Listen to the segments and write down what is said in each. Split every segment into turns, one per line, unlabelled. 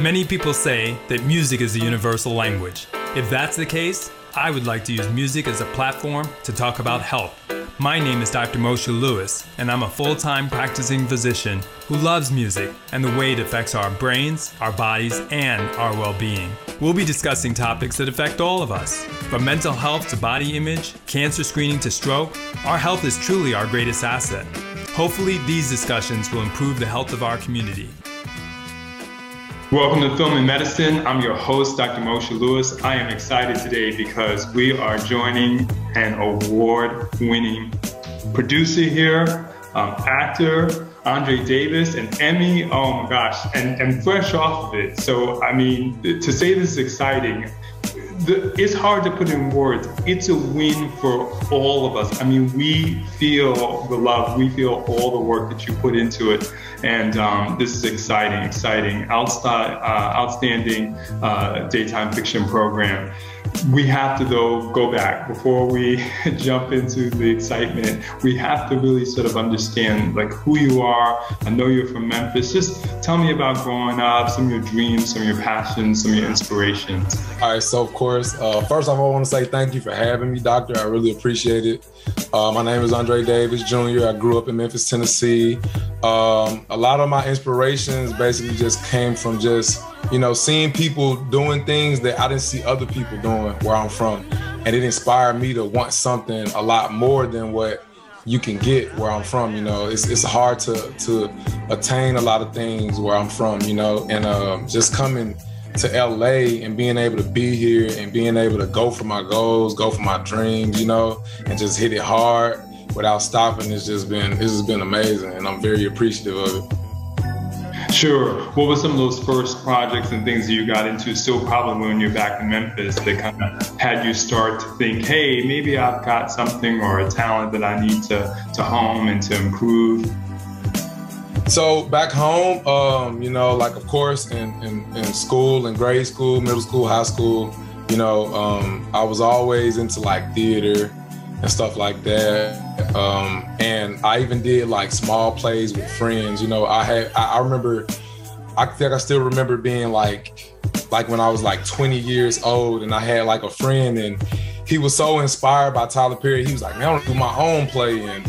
Many people say that music is a universal language. If that's the case, I would like to use music as a platform to talk about health. My name is Dr. Moshe Lewis, and I'm a full time practicing physician who loves music and the way it affects our brains, our bodies, and our well being. We'll be discussing topics that affect all of us. From mental health to body image, cancer screening to stroke, our health is truly our greatest asset. Hopefully, these discussions will improve the health of our community. Welcome to Film and Medicine. I'm your host, Dr. Moshe Lewis. I am excited today because we are joining an award winning producer here, um, actor, Andre Davis, and Emmy. Oh my gosh, and, and fresh off of it. So, I mean, to say this is exciting, the, it's hard to put in words. It's a win for all of us. I mean, we feel the love, we feel all the work that you put into it, and um, this is exciting, exciting, outside, uh, outstanding uh, daytime fiction program. We have to, though, go back before we jump into the excitement. We have to really sort of understand like who you are. I know you're from Memphis. Just tell me about growing up, some of your dreams, some of your passions, some of your inspirations.
All right. So, of course, uh, first off, I want to say thank you for having me, Doctor. I really appreciate it. Uh, my name is Andre Davis Jr. I grew up in Memphis, Tennessee. Um, a lot of my inspirations basically just came from just you know, seeing people doing things that I didn't see other people doing where I'm from. And it inspired me to want something a lot more than what you can get where I'm from. You know, it's, it's hard to, to attain a lot of things where I'm from, you know, and um, just coming to LA and being able to be here and being able to go for my goals, go for my dreams, you know, and just hit it hard without stopping. It's just been, this has been amazing. And I'm very appreciative of it.
Sure. What were some of those first projects and things that you got into still probably when you're back in Memphis that kind of had you start to think, hey, maybe I've got something or a talent that I need to, to hone and to improve?
So back home, um, you know, like of course in, in, in, school, in grade school, middle school, high school, you know, um, I was always into like theater and stuff like that. Um, and I even did like small plays with friends. You know, I had I, I remember I think I still remember being like like when I was like 20 years old and I had like a friend and he was so inspired by Tyler Perry. He was like, man, I want to do my own play. And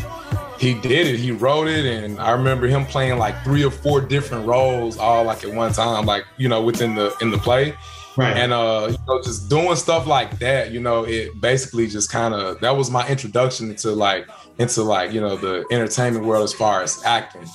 he did it. He wrote it. And I remember him playing like three or four different roles all like at one time, like, you know, within the in the play. Right. And uh, you know, just doing stuff like that, you know, it basically just kind of that was my introduction to like into like, you know, the entertainment world as far as acting.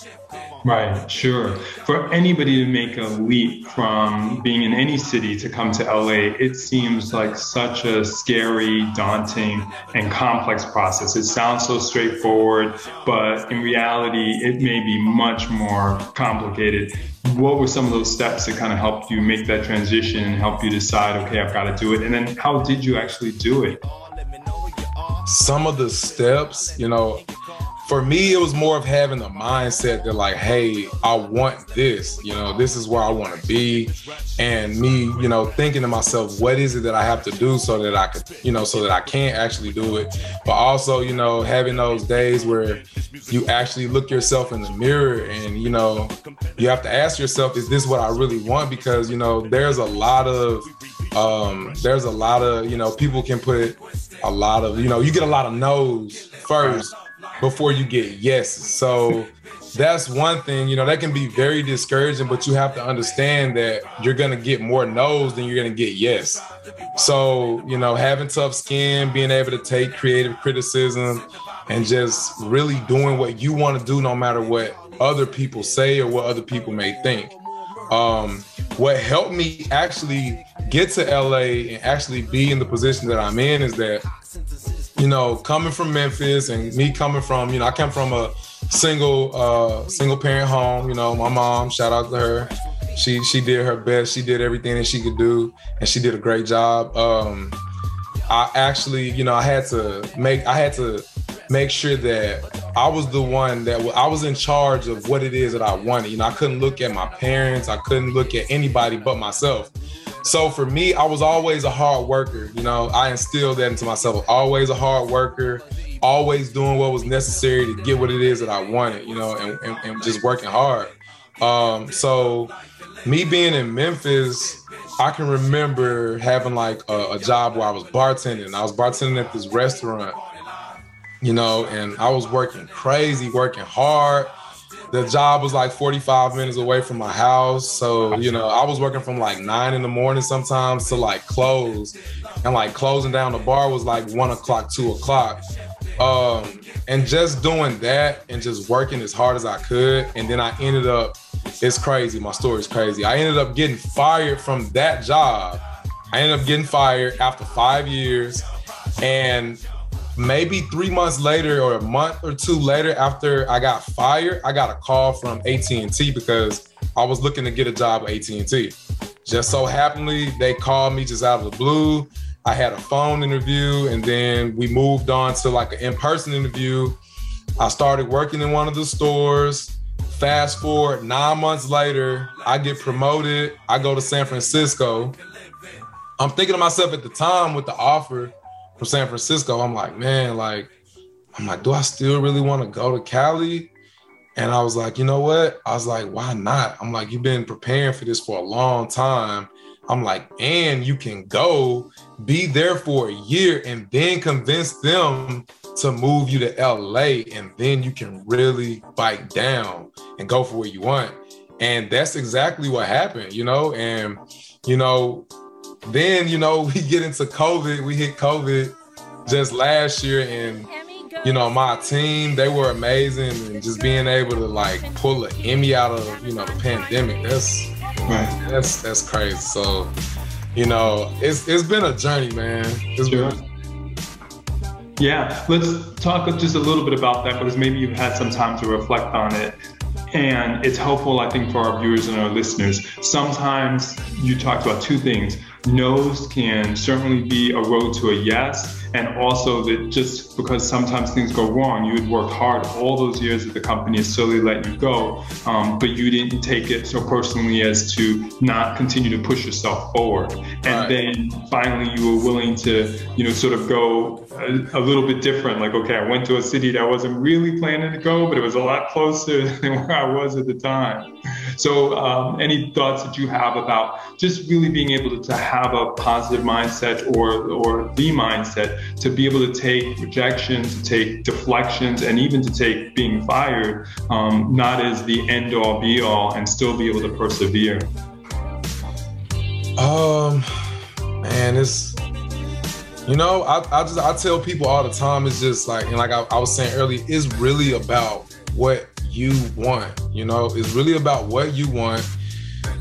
Right, sure. For anybody to make a leap from being in any city to come to LA, it seems like such a scary, daunting, and complex process. It sounds so straightforward, but in reality, it may be much more complicated what were some of those steps that kind of helped you make that transition and help you decide, okay, I've got to do it? And then how did you actually do it?
Some of the steps, you know, for me, it was more of having the mindset that like, hey, I want this. You know, this is where I want to be, and me, you know, thinking to myself, what is it that I have to do so that I could, you know, so that I can actually do it. But also, you know, having those days where you actually look yourself in the mirror and you know, you have to ask yourself, is this what I really want? Because you know, there's a lot of um, there's a lot of you know people can put a lot of you know you get a lot of no's first before you get yes. So that's one thing, you know, that can be very discouraging, but you have to understand that you're going to get more no's than you're going to get yes. So, you know, having tough skin, being able to take creative criticism, and just really doing what you want to do no matter what other people say or what other people may think. Um, what helped me actually get to LA and actually be in the position that I'm in is that you know, coming from Memphis and me coming from, you know, I come from a single uh single parent home, you know, my mom, shout out to her. She she did her best. She did everything that she could do and she did a great job. Um I actually, you know, I had to make I had to make sure that I was the one that I was in charge of what it is that I wanted. You know, I couldn't look at my parents, I couldn't look at anybody but myself. So for me, I was always a hard worker. You know, I instilled that into myself. Always a hard worker, always doing what was necessary to get what it is that I wanted. You know, and, and, and just working hard. Um, so me being in Memphis, I can remember having like a, a job where I was bartending. I was bartending at this restaurant, you know, and I was working crazy, working hard. The job was like 45 minutes away from my house. So, you know, I was working from like nine in the morning sometimes to like close. And like closing down the bar was like one o'clock, two o'clock. Um, and just doing that and just working as hard as I could. And then I ended up, it's crazy. My story's crazy. I ended up getting fired from that job. I ended up getting fired after five years. And maybe three months later or a month or two later after I got fired, I got a call from AT&T because I was looking to get a job at AT&T. Just so happily, they called me just out of the blue. I had a phone interview and then we moved on to like an in-person interview. I started working in one of the stores. Fast forward nine months later, I get promoted. I go to San Francisco. I'm thinking to myself at the time with the offer from San Francisco, I'm like, man, like, I'm like, do I still really want to go to Cali? And I was like, you know what? I was like, why not? I'm like, you've been preparing for this for a long time. I'm like, and you can go be there for a year and then convince them to move you to LA and then you can really bite down and go for what you want. And that's exactly what happened, you know? And, you know, then, you know, we get into COVID, we hit COVID just last year and you know, my team, they were amazing and just being able to like pull an Emmy out of, you know, the pandemic, that's that's that's crazy. So, you know, it's it's been a journey, man. It's sure. been
yeah, let's talk just a little bit about that because maybe you've had some time to reflect on it. And it's helpful, I think, for our viewers and our listeners. Sometimes you talked about two things. No's can certainly be a road to a yes and also that just because sometimes things go wrong, you had worked hard all those years at the company and slowly let you go, um, but you didn't take it so personally as to not continue to push yourself forward. And right. then finally, you were willing to, you know, sort of go a, a, little bit different. Like, okay, I went to a city that I wasn't really planning to go, but it was a lot closer than where I was at the time. So, um, any thoughts that you have about just really being able to, to have a positive mindset or or the mindset to be able to take rejection, to take deflections, and even to take being fired, um, not as the end all be all, and still be able to persevere?
Um, man, it's you know, I, I just I tell people all the time, it's just like, and like I, I was saying earlier, it's really about what you want. You know, it's really about what you want.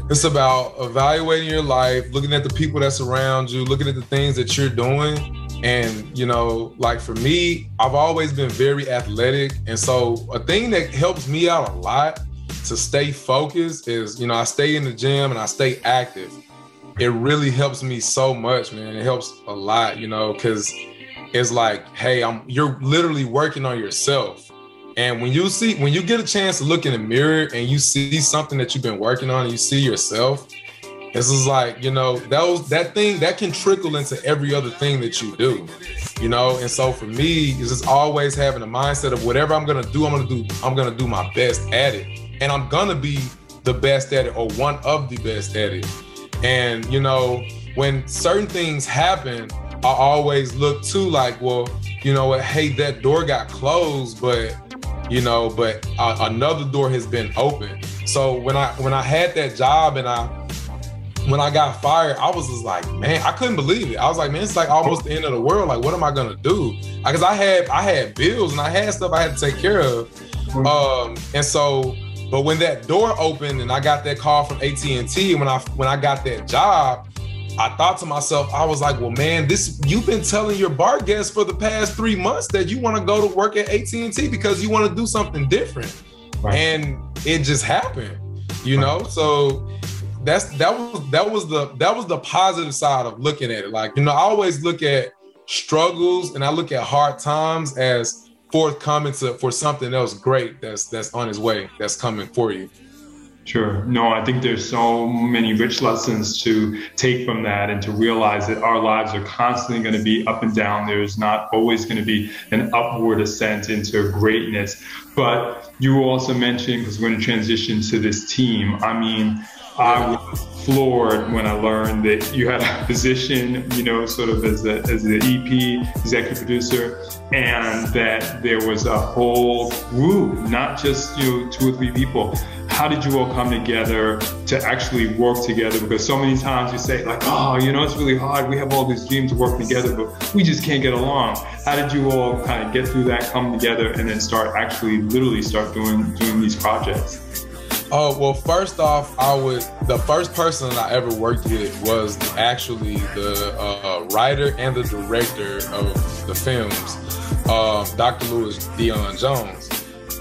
It's about evaluating your life, looking at the people that's around you, looking at the things that you're doing. And, you know, like for me, I've always been very athletic. And so a thing that helps me out a lot to stay focused is, you know, I stay in the gym and I stay active. It really helps me so much, man. It helps a lot, you know, because it's like, hey, I'm you're literally working on yourself and when you see, when you get a chance to look in the mirror and you see something that you've been working on and you see yourself, this is like, you know, that was that thing that can trickle into every other thing that you do, you know. And so for me, it's just always having a mindset of whatever I'm gonna do, I'm gonna do, I'm gonna do my best at it. And I'm gonna be the best at it or one of the best at it. And you know, when certain things happen, I always look to like, well, you know what, hey, that door got closed, but you know, but uh, another door has been opened. So when I when I had that job and I when I got fired, I was just like, man, I couldn't believe it. I was like, man, it's like almost the end of the world. Like, what am I gonna do? Because I had I had bills and I had stuff I had to take care of. Mm-hmm. Um, and so, but when that door opened and I got that call from AT and T, when I when I got that job, I thought to myself, I was like, well, man, this you've been telling your bar guests for the past three months that you want to go to work at AT&T because you want to do something different. Right. And it just happened, you right. know? So that's that was that was the that was the positive side of looking at it. Like, you know, I always look at struggles and I look at hard times as forthcoming to for something else great that's that's on its way, that's coming for you.
Sure. No, I think there's so many rich lessons to take from that and to realize that our lives are constantly going to be up and down. There's not always going to be an upward ascent into greatness. But you also mentioned, because we're going to transition to this team, I mean, I was floored when I learned that you had a position, you know, sort of as the as the EP, executive producer, and that there was a whole group, not just you know two or three people. How did you all come together to actually work together? Because so many times you say like, oh, you know, it's really hard. We have all these dreams to work together, but we just can't get along. How did you all kind of get through that, come together, and then start actually, literally, start doing doing these projects?
Oh well, first off, I would the first person I ever worked with was actually the uh, writer and the director of the films, uh, Dr. Louis Deon Jones,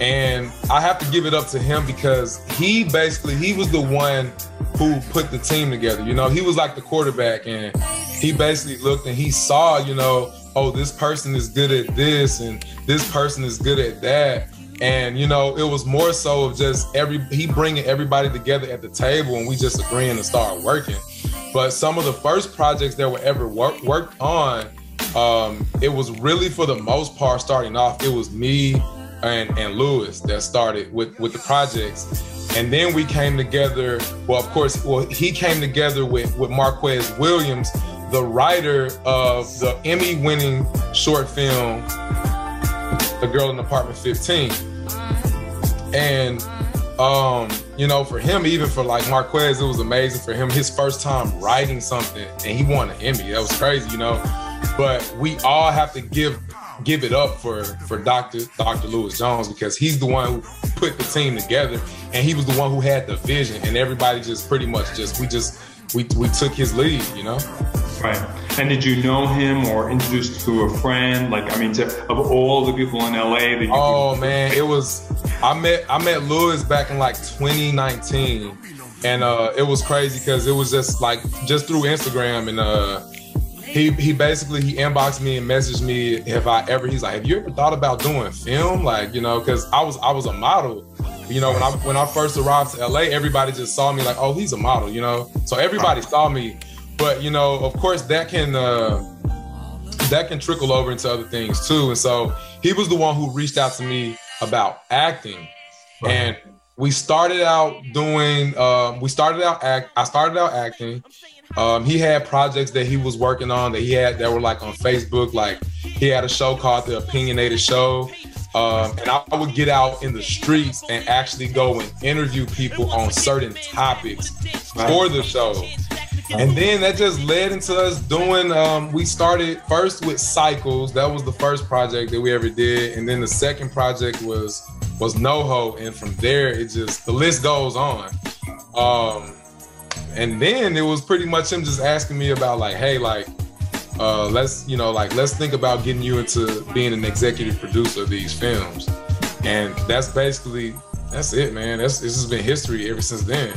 and I have to give it up to him because he basically he was the one who put the team together. You know, he was like the quarterback, and he basically looked and he saw, you know, oh, this person is good at this, and this person is good at that and you know, it was more so of just every he bringing everybody together at the table, and we just agreeing to start working. But some of the first projects that were ever work, worked on, um, it was really for the most part starting off. It was me and and Louis that started with with the projects, and then we came together. Well, of course, well he came together with with Marquez Williams, the writer of the Emmy-winning short film "The Girl in Apartment 15." And um, you know, for him, even for like Marquez, it was amazing for him. His first time writing something, and he won an Emmy. That was crazy, you know. But we all have to give give it up for for Dr. Dr. Louis Jones because he's the one who put the team together, and he was the one who had the vision, and everybody just pretty much just we just we we took his lead, you know.
Right. And did you know him or introduced through a friend? Like, I mean, to, of all the people in LA that you
Oh man, it was. I met I met Louis back in like 2019, and uh, it was crazy because it was just like just through Instagram, and uh, he he basically he inboxed me and messaged me if I ever. He's like, have you ever thought about doing film? Like, you know, because I was I was a model. You know, when I when I first arrived to LA, everybody just saw me like, oh, he's a model. You know, so everybody saw me but you know, of course, that can uh, that can trickle over into other things too. And so he was the one who reached out to me about acting, right. and we started out doing. Uh, we started out act. I started out acting. Um, he had projects that he was working on that he had that were like on Facebook. Like he had a show called The Opinionated Show. Um, and I would get out in the streets and actually go and interview people on certain topics for the show. And then that just led into us doing. Um, we started first with Cycles. That was the first project that we ever did, and then the second project was was NoHo, and from there it just the list goes on. Um, and then it was pretty much him just asking me about like, hey, like, uh, let's you know, like, let's think about getting you into being an executive producer of these films, and that's basically that's it, man. That's this has been history ever since then.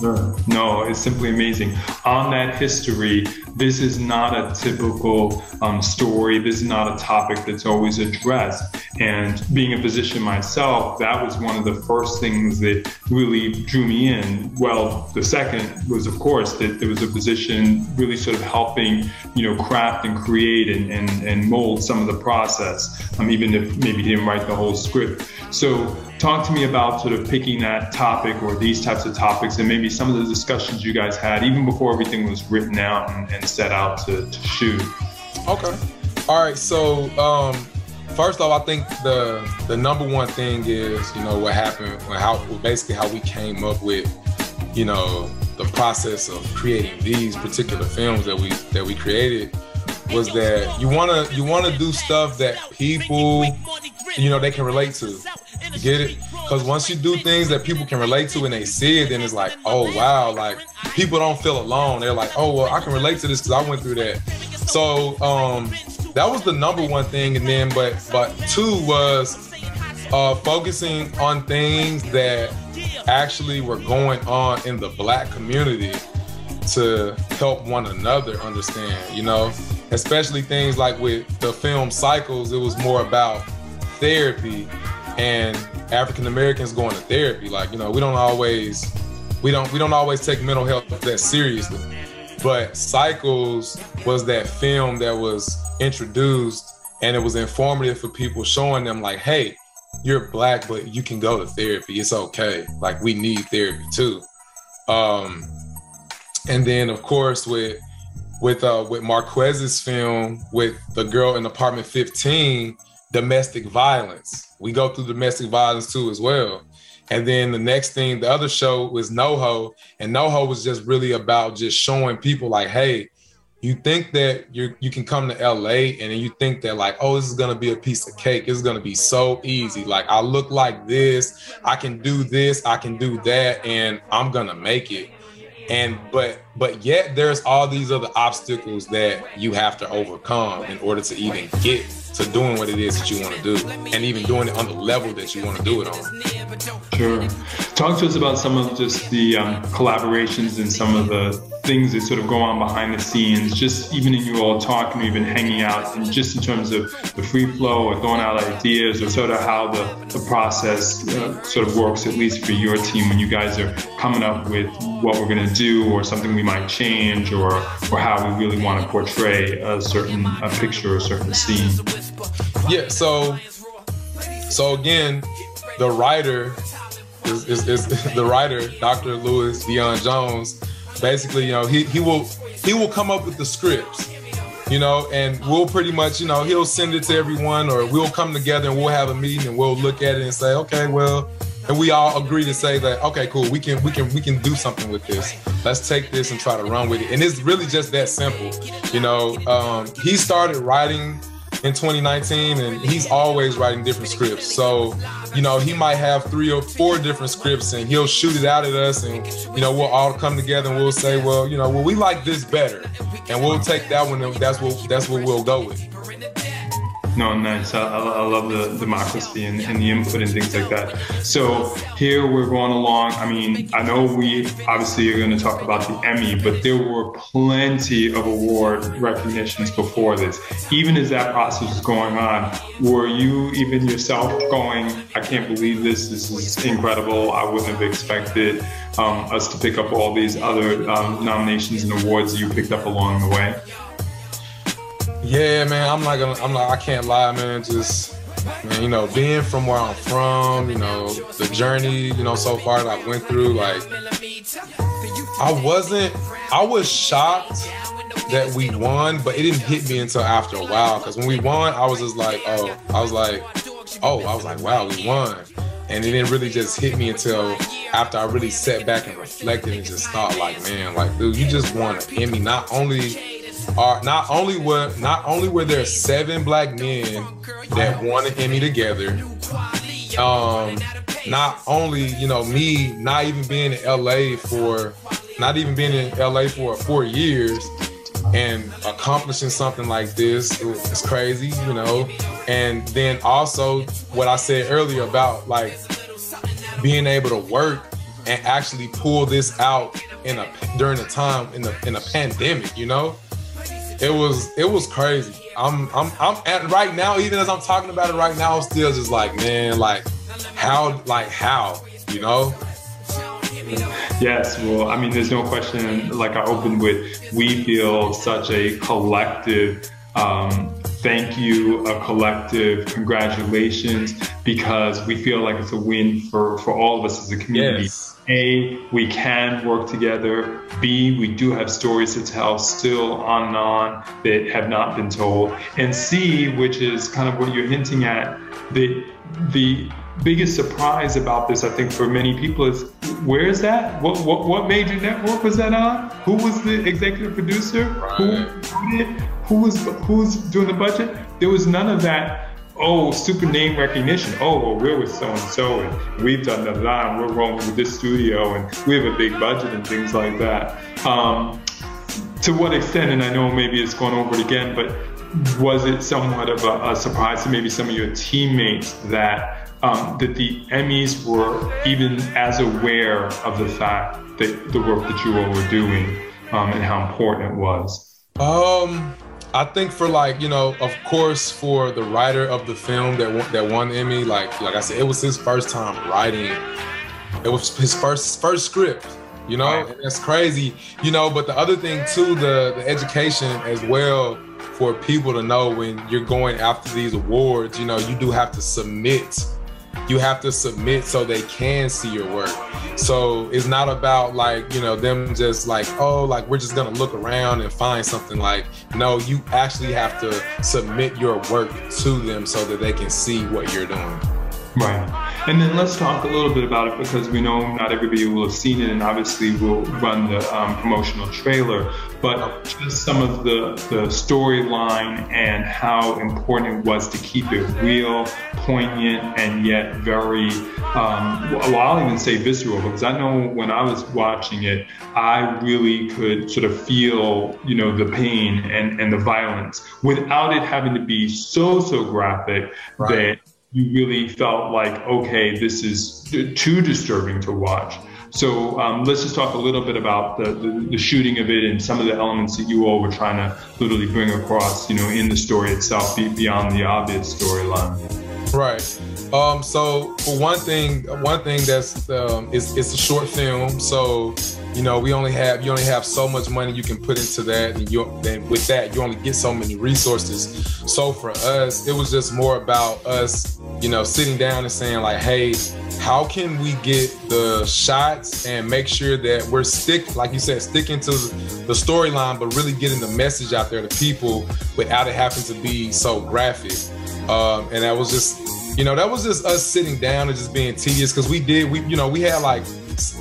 No, it's simply amazing. On that history, this is not a typical um, story. This is not a topic that's always addressed. And being a physician myself, that was one of the first things that really drew me in. Well, the second was, of course, that there was a physician really sort of helping, you know, craft and create and, and, and mold some of the process, um, even if maybe he didn't write the whole script. So talk to me about sort of picking that topic or these types of topics and maybe some of the discussions you guys had even before everything was written out and, and set out to, to, shoot
okay all right so um, first off i think the the number one thing is you know what happened how basically how we came up with you know the process of creating these particular films that we that we created was that you wanna you wanna do stuff that people you know they can relate to. You get it? Because once you do things that people can relate to and they see it, then it's like, oh wow, like people don't feel alone. They're like, oh well, I can relate to this because I went through that. So um, that was the number one thing, and then but but two was uh, focusing on things that actually were going on in the black community to help one another understand. You know, especially things like with the film cycles, it was more about therapy and African Americans going to therapy. Like, you know, we don't always we don't we don't always take mental health that seriously. But Cycles was that film that was introduced and it was informative for people showing them like, hey, you're black, but you can go to therapy. It's okay. Like we need therapy too. Um, and then of course with with uh with Marquez's film with the girl in apartment 15, domestic violence. We go through domestic violence too as well. And then the next thing, the other show was NoHo, and NoHo was just really about just showing people like, hey, you think that you you can come to LA and you think that like, oh, this is gonna be a piece of cake. It's gonna be so easy. Like I look like this, I can do this, I can do that, and I'm gonna make it. And but but yet there's all these other obstacles that you have to overcome in order to even get to doing what it is that you want to do and even doing it on the level that you want to do it on.
Sure. Talk to us about some of just the um, collaborations and some of the things that sort of go on behind the scenes, just even in you all talking even hanging out, and just in terms of the free flow or throwing out ideas or sort of how the, the process uh, sort of works, at least for your team when you guys are coming up with what we're going to do or something we might change or, or how we really want to portray a certain a picture or a certain scene.
Yeah, so so again, the writer is, is, is the writer, Dr. Louis Deon Jones. Basically, you know, he he will he will come up with the scripts, you know, and we'll pretty much, you know, he'll send it to everyone, or we'll come together and we'll have a meeting and we'll look at it and say, okay, well, and we all agree to say that, okay, cool, we can we can we can do something with this. Let's take this and try to run with it. And it's really just that simple, you know. Um, he started writing in 2019 and he's always writing different scripts. So you know he might have three or four different scripts and he'll shoot it out at us and you know we'll all come together and we'll say well you know well we like this better. And we'll take that one and that's what that's what we'll go with
no, nice. I, I love the democracy and, and, the input and things like that. So here we're going along. I mean, I know we obviously are going to talk about the Emmy, but there were plenty of award recognitions before this. Even as that process was going on, were you even yourself going, I can't believe this. This is incredible. I wouldn't have expected um, us to pick up all these other um, nominations and awards you picked up along the way?
Yeah, man, I'm not gonna. I'm not. I can't lie, man. Just, man, you know, being from where I'm from, you know, the journey, you know, so far that I went through, like, I wasn't. I was shocked that we won, but it didn't hit me until after a while. Because when we won, I was just like, oh, I was like, oh, I was like, wow, we won. And it didn't really just hit me until after I really sat back and reflected and just thought, like, man, like, dude, you just won an Emmy. Not only are not only were not only were there seven black men that won an Emmy together. Um, not only you know me not even being in LA for not even being in LA for four years and accomplishing something like this is crazy, you know. And then also what I said earlier about like being able to work and actually pull this out in a during a time in the in a pandemic, you know it was it was crazy. I'm I'm I'm at right now, even as I'm talking about it right now, I'm still just like, man, like how like how, you know?
Yes, well, I mean, there's no question. Like I opened with, we feel such a collective um, thank you, a collective congratulations, because we feel like it's a win for for all of us as a community. Yes a, we can work together. B, we do have stories to tell still on and on that have not been told. And C, which is kind of what you're hinting at, the the biggest surprise about this, I think, for many people is where is that? What what what major network was that on? Who was the executive producer? Right. Who, did? Who was who was doing the budget? There was none of that oh, super name recognition. Oh, well, we're with so and so, and we've done the line. We're rolling with this studio, and we have a big budget and things like that. Um, to what extent, and I know maybe it's gone over it again, but was it somewhat of a, a surprise to maybe some of your teammates that um, that the Emmys were even as aware of the fact that the work that you all were doing um, and how important it was?
Um, I think for like you know, of course, for the writer of the film that won, that won Emmy, like like I said, it was his first time writing. It was his first first script. You know, right. that's crazy. You know, but the other thing too, the the education as well for people to know when you're going after these awards. You know, you do have to submit you have to submit so they can see your work. So it's not about like, you know, them just like, oh, like we're just gonna look around and find something like, no, you actually have to submit your work to them so that they can see what you're doing.
Right. And then let's talk a little bit about it because we know not everybody will have seen it, and obviously we'll run the um, promotional trailer. But just some of the, the storyline and how important it was to keep it real, poignant, and yet very, um, well, I'll even say visceral because I know when I was watching it, I really could sort of feel, you know, the pain and, and the violence without it having to be so, so graphic right. that you really felt like, okay, this is too disturbing to watch. So um, let's just talk a little bit about the, the, the, shooting of it and some of the elements that you all were trying to literally bring across, you know, in the story itself, beyond the obvious storyline.
Right. Um, so for one thing, one thing that's um, it's a short film, so you know we only have you only have so much money you can put into that, and you and with that you only get so many resources. So for us, it was just more about us, you know, sitting down and saying like, hey, how can we get the shots and make sure that we're stick, like you said, sticking to the storyline, but really getting the message out there to people without it having to be so graphic. Um, and that was just you know, that was just us sitting down and just being tedious because we did, we, you know, we had like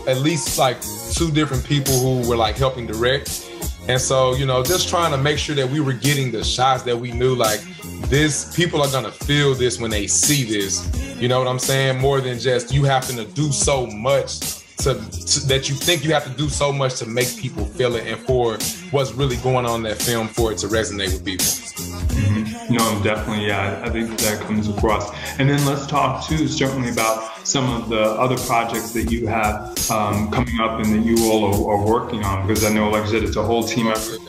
at least like two different people who were like helping direct. And so, you know, just trying to make sure that we were getting the shots that we knew like this, people are gonna feel this when they see this. You know what I'm saying? More than just you having to do so much to, to, that you think you have to do so much to make people feel it and for what's really going on in that film for it to resonate with people.
Mm-hmm. No, definitely, yeah. I think that comes across. And then let's talk too, certainly about some of the other projects that you have um, coming up and that you all are, are, working on. Because I know, like I said, it's a whole team effort.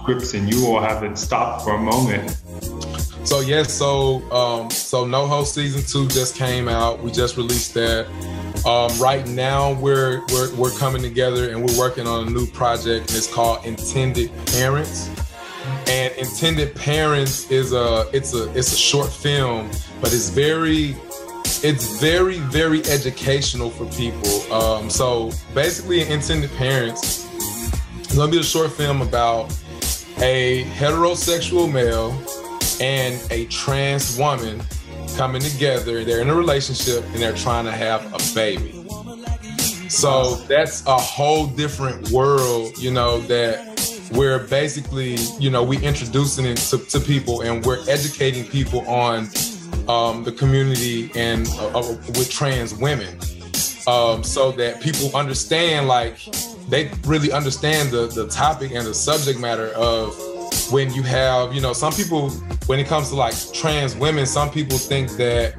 Scripts, and you all haven't stopped for a moment.
So yes, so um, so NoHo season two just came out. We just released that. Um, right now, we're, we're we're coming together and we're working on a new project. And it's called Intended Parents. And Intended Parents is a it's a it's a short film, but it's very it's very very educational for people. Um, so basically, Intended Parents is gonna be a short film about a heterosexual male and a trans woman coming together. They're in a relationship and they're trying to have a baby. So that's a whole different world, you know, that we're basically, you know, we introducing it to, to people and we're educating people on um, the community and uh, uh, with trans women, um, so that people understand, like, they really understand the the topic and the subject matter of when you have, you know, some people when it comes to like trans women, some people think that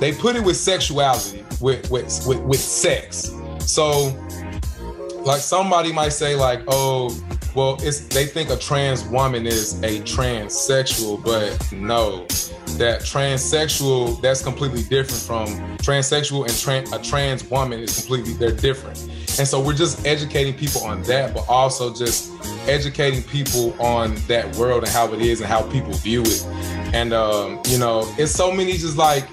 they put it with sexuality, with with with, with sex. So, like somebody might say like, oh, well, it's they think a trans woman is a transsexual, but no, that transsexual that's completely different from transsexual and a trans woman is completely they're different. And so we're just educating people on that, but also just educating people on that world and how it is and how people view it. And um, you know, it's so many just like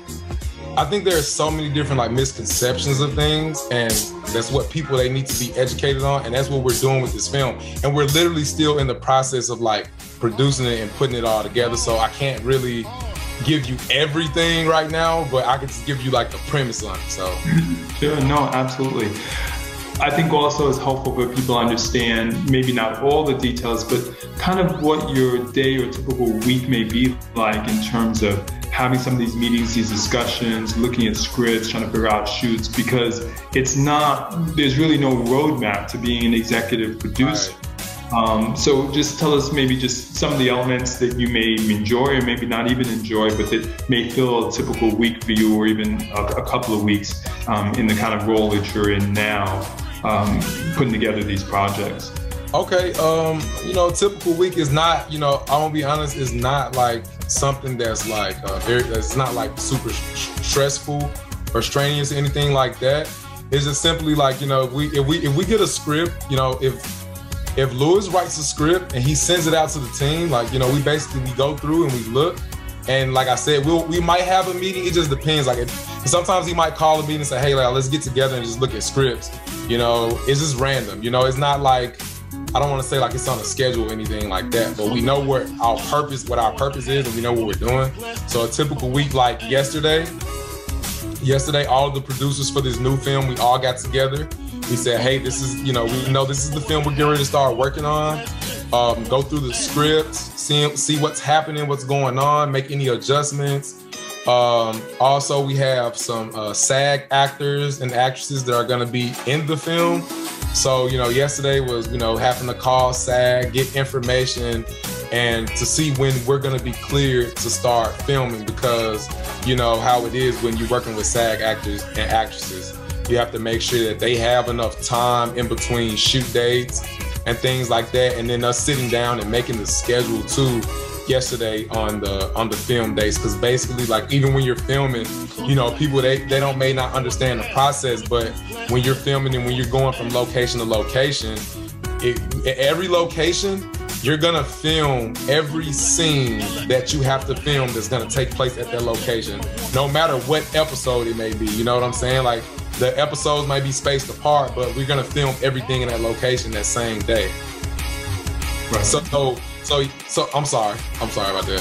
I think there's so many different like misconceptions of things, and that's what people they need to be educated on, and that's what we're doing with this film. And we're literally still in the process of like producing it and putting it all together. So I can't really give you everything right now, but I can just give you like the premise on it. So
sure, no, absolutely. I think also it's helpful for people to understand maybe not all the details, but kind of what your day or typical week may be like in terms of having some of these meetings, these discussions, looking at scripts, trying to figure out shoots, because it's not, there's really no roadmap to being an executive producer. Right. Um, so just tell us maybe just some of the elements that you may enjoy or maybe not even enjoy, but that may feel a typical week for you or even a, a couple of weeks um, in the kind of role that you're in now, um, putting together these projects.
Okay, um, you know, typical week is not, you know, I won't be honest, is not like something that's like uh, very, it's not like super stressful or strenuous, or anything like that. It's just simply like, you know, if we if we if we get a script, you know, if if Louis writes a script and he sends it out to the team, like, you know, we basically we go through and we look. And like I said, we'll we might have a meeting. It just depends. Like, sometimes he might call a meeting and say, "Hey, like, let's get together and just look at scripts." You know, it's just random. You know, it's not like I don't want to say like it's on a schedule or anything like that, but we know what our purpose, what our purpose is, and we know what we're doing. So a typical week like yesterday, yesterday, all the producers for this new film, we all got together. We said, hey, this is, you know, we know this is the film we're getting ready to start working on. Um, go through the script, see see what's happening, what's going on, make any adjustments. Um, also, we have some uh, SAG actors and actresses that are going to be in the film. So, you know, yesterday was, you know, having to call SAG, get information, and to see when we're going to be cleared to start filming because, you know, how it is when you're working with SAG actors and actresses. You have to make sure that they have enough time in between shoot dates and things like that. And then us sitting down and making the schedule too yesterday on the on the film days because basically like even when you're filming you know people they, they don't may not understand the process but when you're filming and when you're going from location to location it, every location you're gonna film every scene that you have to film that's gonna take place at that location no matter what episode it may be you know what i'm saying? Like the episodes might be spaced apart but we're gonna film everything in that location that same day right. so so so I'm sorry. I'm sorry about that.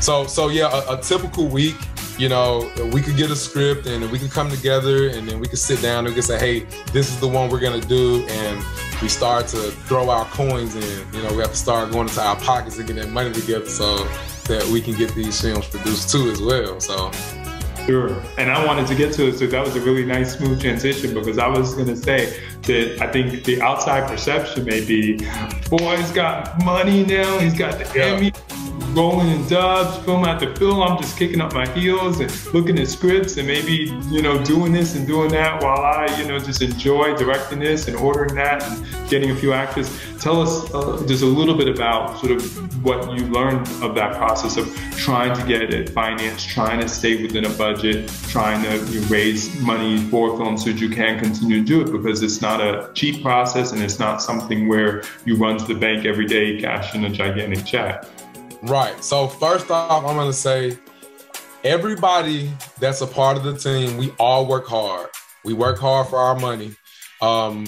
So so yeah, a, a, typical week, you know, we could get a script and we could come together and then we could sit down and we could say, hey, this is the one we're gonna do, and we start to throw our coins in. You know, we have to start going into our pockets and getting that money together so that we can get these films produced too as well. So
Sure. And I wanted to get to it, so that was a really nice, smooth transition because I was going to say that I think the outside perception may be, boy, he's got money now, he's got the yeah. Emmy, rolling in dubs, film after film. I'm just kicking up my heels and looking at scripts and maybe, you know, doing this and doing that while I, you know, just enjoy directing this and ordering that and getting a few actors. Tell us uh, just a little bit about sort of what you learned of that process of trying to get it financed, trying to stay within a budget, trying to you know, raise money for films so that you can continue to do it because it's not a cheap process and it's not something where you run to the bank every day cashing a gigantic check.
Right. So first off, I'm gonna say everybody that's a part of the team, we all work hard. We work hard for our money. Um,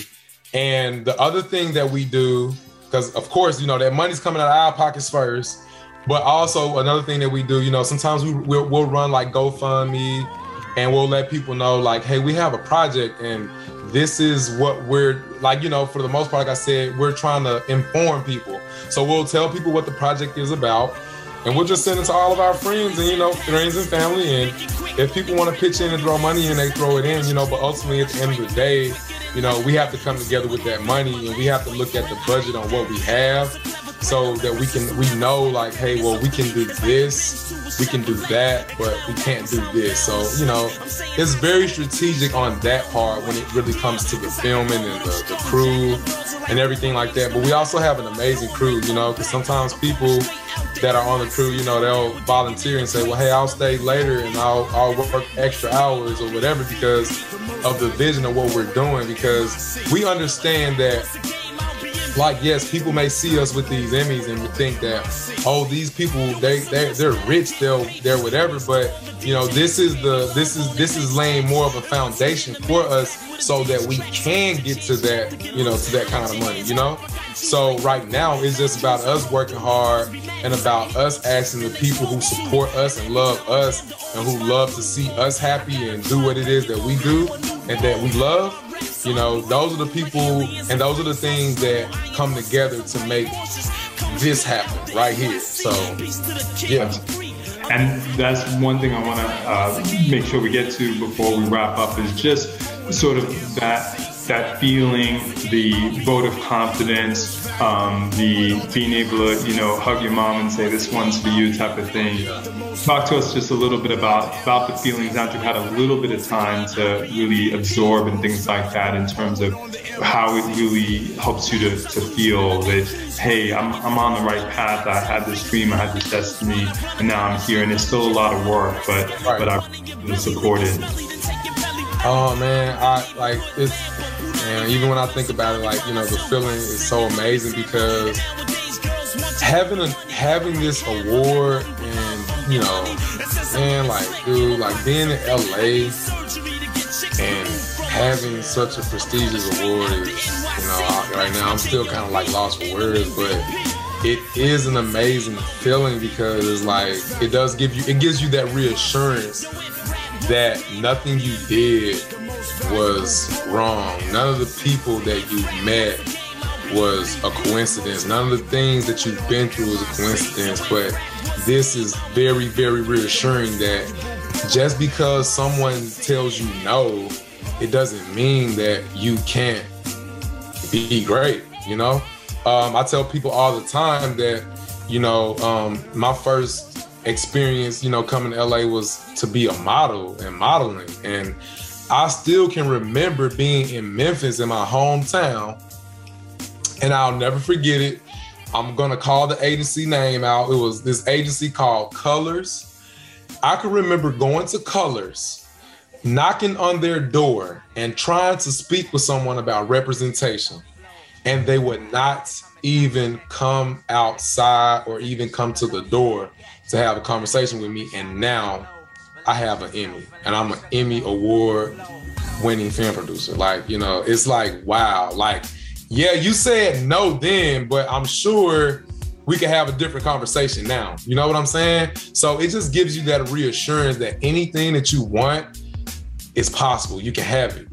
and the other thing that we do, because of course, you know, that money's coming out of our pockets first. But also another thing that we do, you know, sometimes we we'll, we'll run like GoFundMe, and we'll let people know like, hey, we have a project, and this is what we're like. You know, for the most part, like I said, we're trying to inform people. So we'll tell people what the project is about, and we'll just send it to all of our friends and you know friends and family. And if people want to pitch in and throw money in, they throw it in. You know, but ultimately at the end of the day, you know, we have to come together with that money and we have to look at the budget on what we have so that we can we know like hey well we can do this we can do that but we can't do this. So you know it's very strategic on that part when it really comes to the filming and the, the crew and everything like that. But we also have an amazing crew you know because sometimes people that are on the crew you know they'll volunteer and say well hey i'll stay later and i'll, I'll work extra hours or whatever because of the vision of what we're doing because we understand that like yes, people may see us with these Emmys and think that oh these people they they they're rich they'll they're whatever but you know this is the this is this is laying more of a foundation for us so that we can get to that you know to that kind of money you know? So right now it's just about us working hard and about us asking the people who support us and love us and who love to see us happy and do what it is that we do and that we love you know, those are the people and those are the things that come together to make this happen right here. So, yeah.
And that's one thing I want to uh, make sure we get to before we wrap up is just sort of that that feeling, the vote of confidence, um, the being able to, you know, hug your mom and say this one's for you type of thing. Talk to us just a little bit about about the feelings now you've had a little bit of time to really absorb and things like that in terms of how it really helps you to, to feel that hey I'm, I'm on the right path I had this dream I had this destiny and now I'm here and it's still a lot of work but right. but I'm supported
oh man I like it's and even when I think about it like you know the feeling is so amazing because having a having this award and you know and like dude like being in LA and having such a prestigious award is, you know, right now I'm still kind of like lost for words, but it is an amazing feeling because like it does give you it gives you that reassurance that nothing you did was wrong. None of the people that you met was a coincidence. None of the things that you've been through was a coincidence, but this is very, very reassuring that just because someone tells you no it doesn't mean that you can't be great, you know? Um, I tell people all the time that, you know, um, my first experience, you know, coming to LA was to be a model and modeling. And I still can remember being in Memphis in my hometown. And I'll never forget it. I'm gonna call the agency name out. It was this agency called Colors. I can remember going to Colors knocking on their door and trying to speak with someone about representation, and they would not even come outside or even come to the door to have a conversation with me. And now I have an Emmy, and I'm an Emmy award winning film producer. Like, you know, it's like, wow. Like, yeah, you said no then, but I'm sure we can have a different conversation now. You know what I'm saying? So it just gives you that reassurance that anything that you want is possible. You can have it.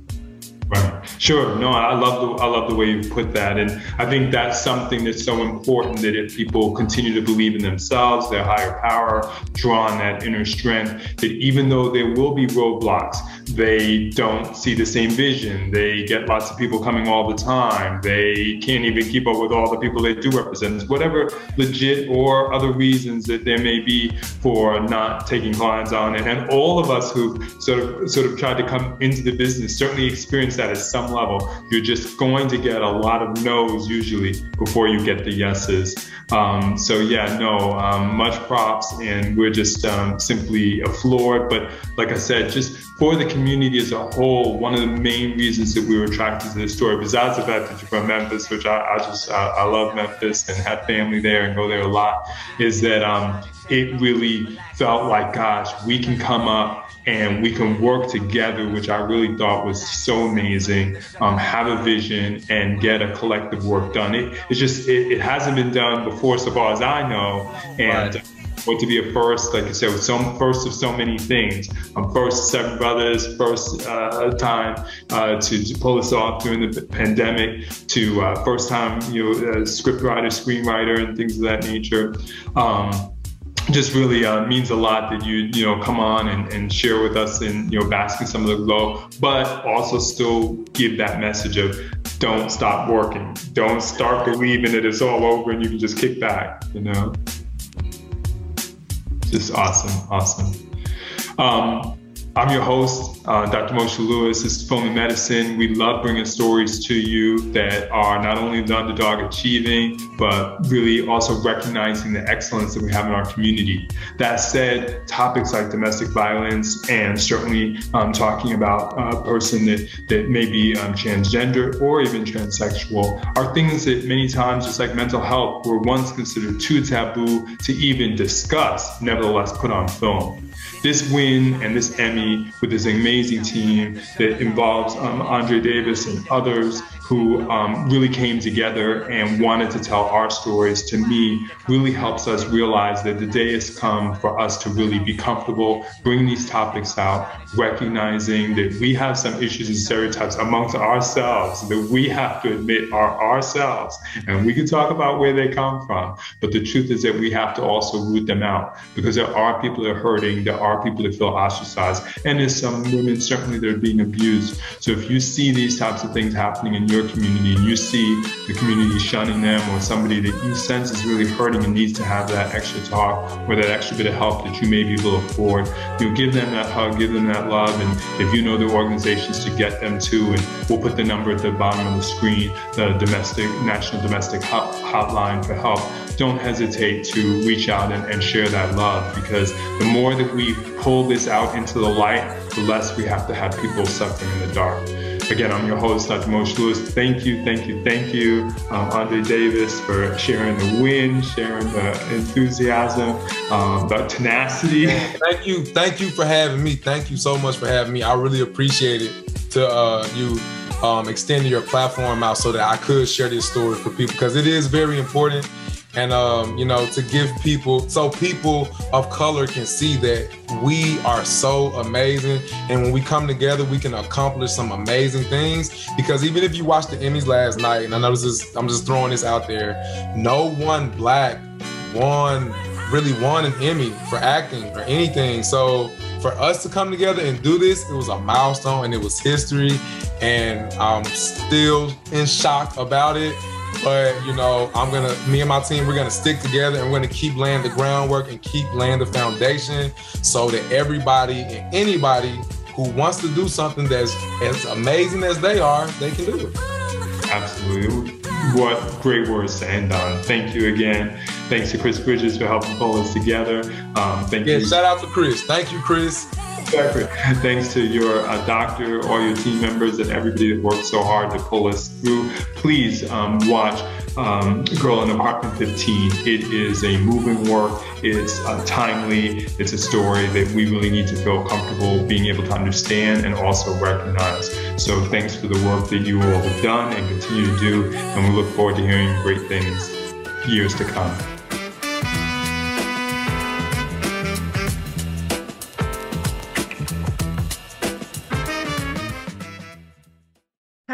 Sure. No, I love the I love the way you put that, and I think that's something that's so important that if people continue to believe in themselves, their higher power, draw on that inner strength, that even though there will be roadblocks, they don't see the same vision. They get lots of people coming all the time. They can't even keep up with all the people they do represent. Whatever legit or other reasons that there may be for not taking clients on, and, and all of us who sort of sort of tried to come into the business certainly experience that at some level. You're just going to get a lot of no's usually before you get the yeses. Um, so yeah, no, um, much props, and we're just um, simply floored. But like I said, just for the community as a whole, one of the main reasons that we were attracted to this story, besides the fact that you're from Memphis, which I, I just I, love Memphis and have family there and go there a lot, is that um, it really felt like, gosh, we can come up and we can work together, which I really thought was so amazing. Um, have a vision and get a collective work done. It, it's just it, it, hasn't been done before, so far as I know, and. Right. For to be a first, like I said, with some first of so many things. Um, first Seven Brothers, first uh, time uh, to, to, pull this off during the pandemic, to uh, first time you know uh, scriptwriter, screenwriter, and things of that nature. Um, just really uh, means a lot that you you know come on and, and share with us and you know basking some of the glow, but also still give that message of don't stop working, don't start believing that it's all over and you can just kick back, you know. Just awesome, awesome. Um, I'm your host, uh, Dr. Moshe Lewis. This is Family Medicine. We love bringing stories to you that are not only the underdog achieving, but really also recognizing the excellence that we have in our community. That said, topics like domestic violence and certainly um, talking about a person that, that may be um, transgender or even transsexual are things that many times, just like mental health, were once considered too taboo to even discuss, nevertheless put on film this win and this Emmy with this amazing team that involves um, Andre Davis and others who um, really came together and wanted to tell our stories, to me, really helps us realize that the day has come for us to really be comfortable bringing these topics out, recognizing that we have some issues and stereotypes amongst ourselves that we have to admit are ourselves. And we can talk about where they come from. But the truth is that we have to also root them out because there are people that are hurting, there are people that feel ostracized, And there's some women certainly that are being abused. So if you see these types of things happening in your community and you see the community shunning them or somebody that you sense is really hurting and needs to have that extra talk or that extra bit of help that you may be able to afford, you know, give them that hug, give them that love. And if you know the organizations to get them to, and we'll put the number at the bottom of the screen, the domestic, national domestic hotline for help don't hesitate to reach out and, and, share that love because the more that we pull this out into the light, the less we have to have people suffering in the dark. Again, I'm your host, Dr. Moshe Lewis. Thank you, thank you, thank you, um, Andre Davis, for sharing the win, sharing the enthusiasm, um, the tenacity.
Thank you, thank you for having me. Thank you so much for having me. I really appreciate it to uh, you um, extending your platform out so that I could share this story for people because it is very important and um, you know to give people so people of color can see that we are so amazing. And when we come together we can accomplish some amazing things. Because even if you watched the emmys last night and i know this is i'm just throwing this out there no one black won really won an emmy for acting or anything. So for us to come together and do this it was a milestone and it was history. And i'm still in shock about it but you know, I'm gonna me and my team, we're gonna stick together and we're gonna keep laying the groundwork and keep laying the foundation so that everybody and anybody who wants to do something that's as amazing as they are, they can do it.
Absolutely. What great words to end on. Thank you again. Thanks to Chris Bridges for helping pull us together. Um, thank
yeah,
you.
Shout out to Chris. Thank you, Chris.
Thanks to your uh, doctor, all your team members, and everybody that worked so hard to pull us through. Please um, watch um, Girl in Apartment 15. It is a moving work. It's uh, timely. It's a story that we really need to feel comfortable being able to understand and also recognize. So thanks for the work that you all have done and continue to do. And we look forward to hearing great things years to come.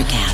Electric acid.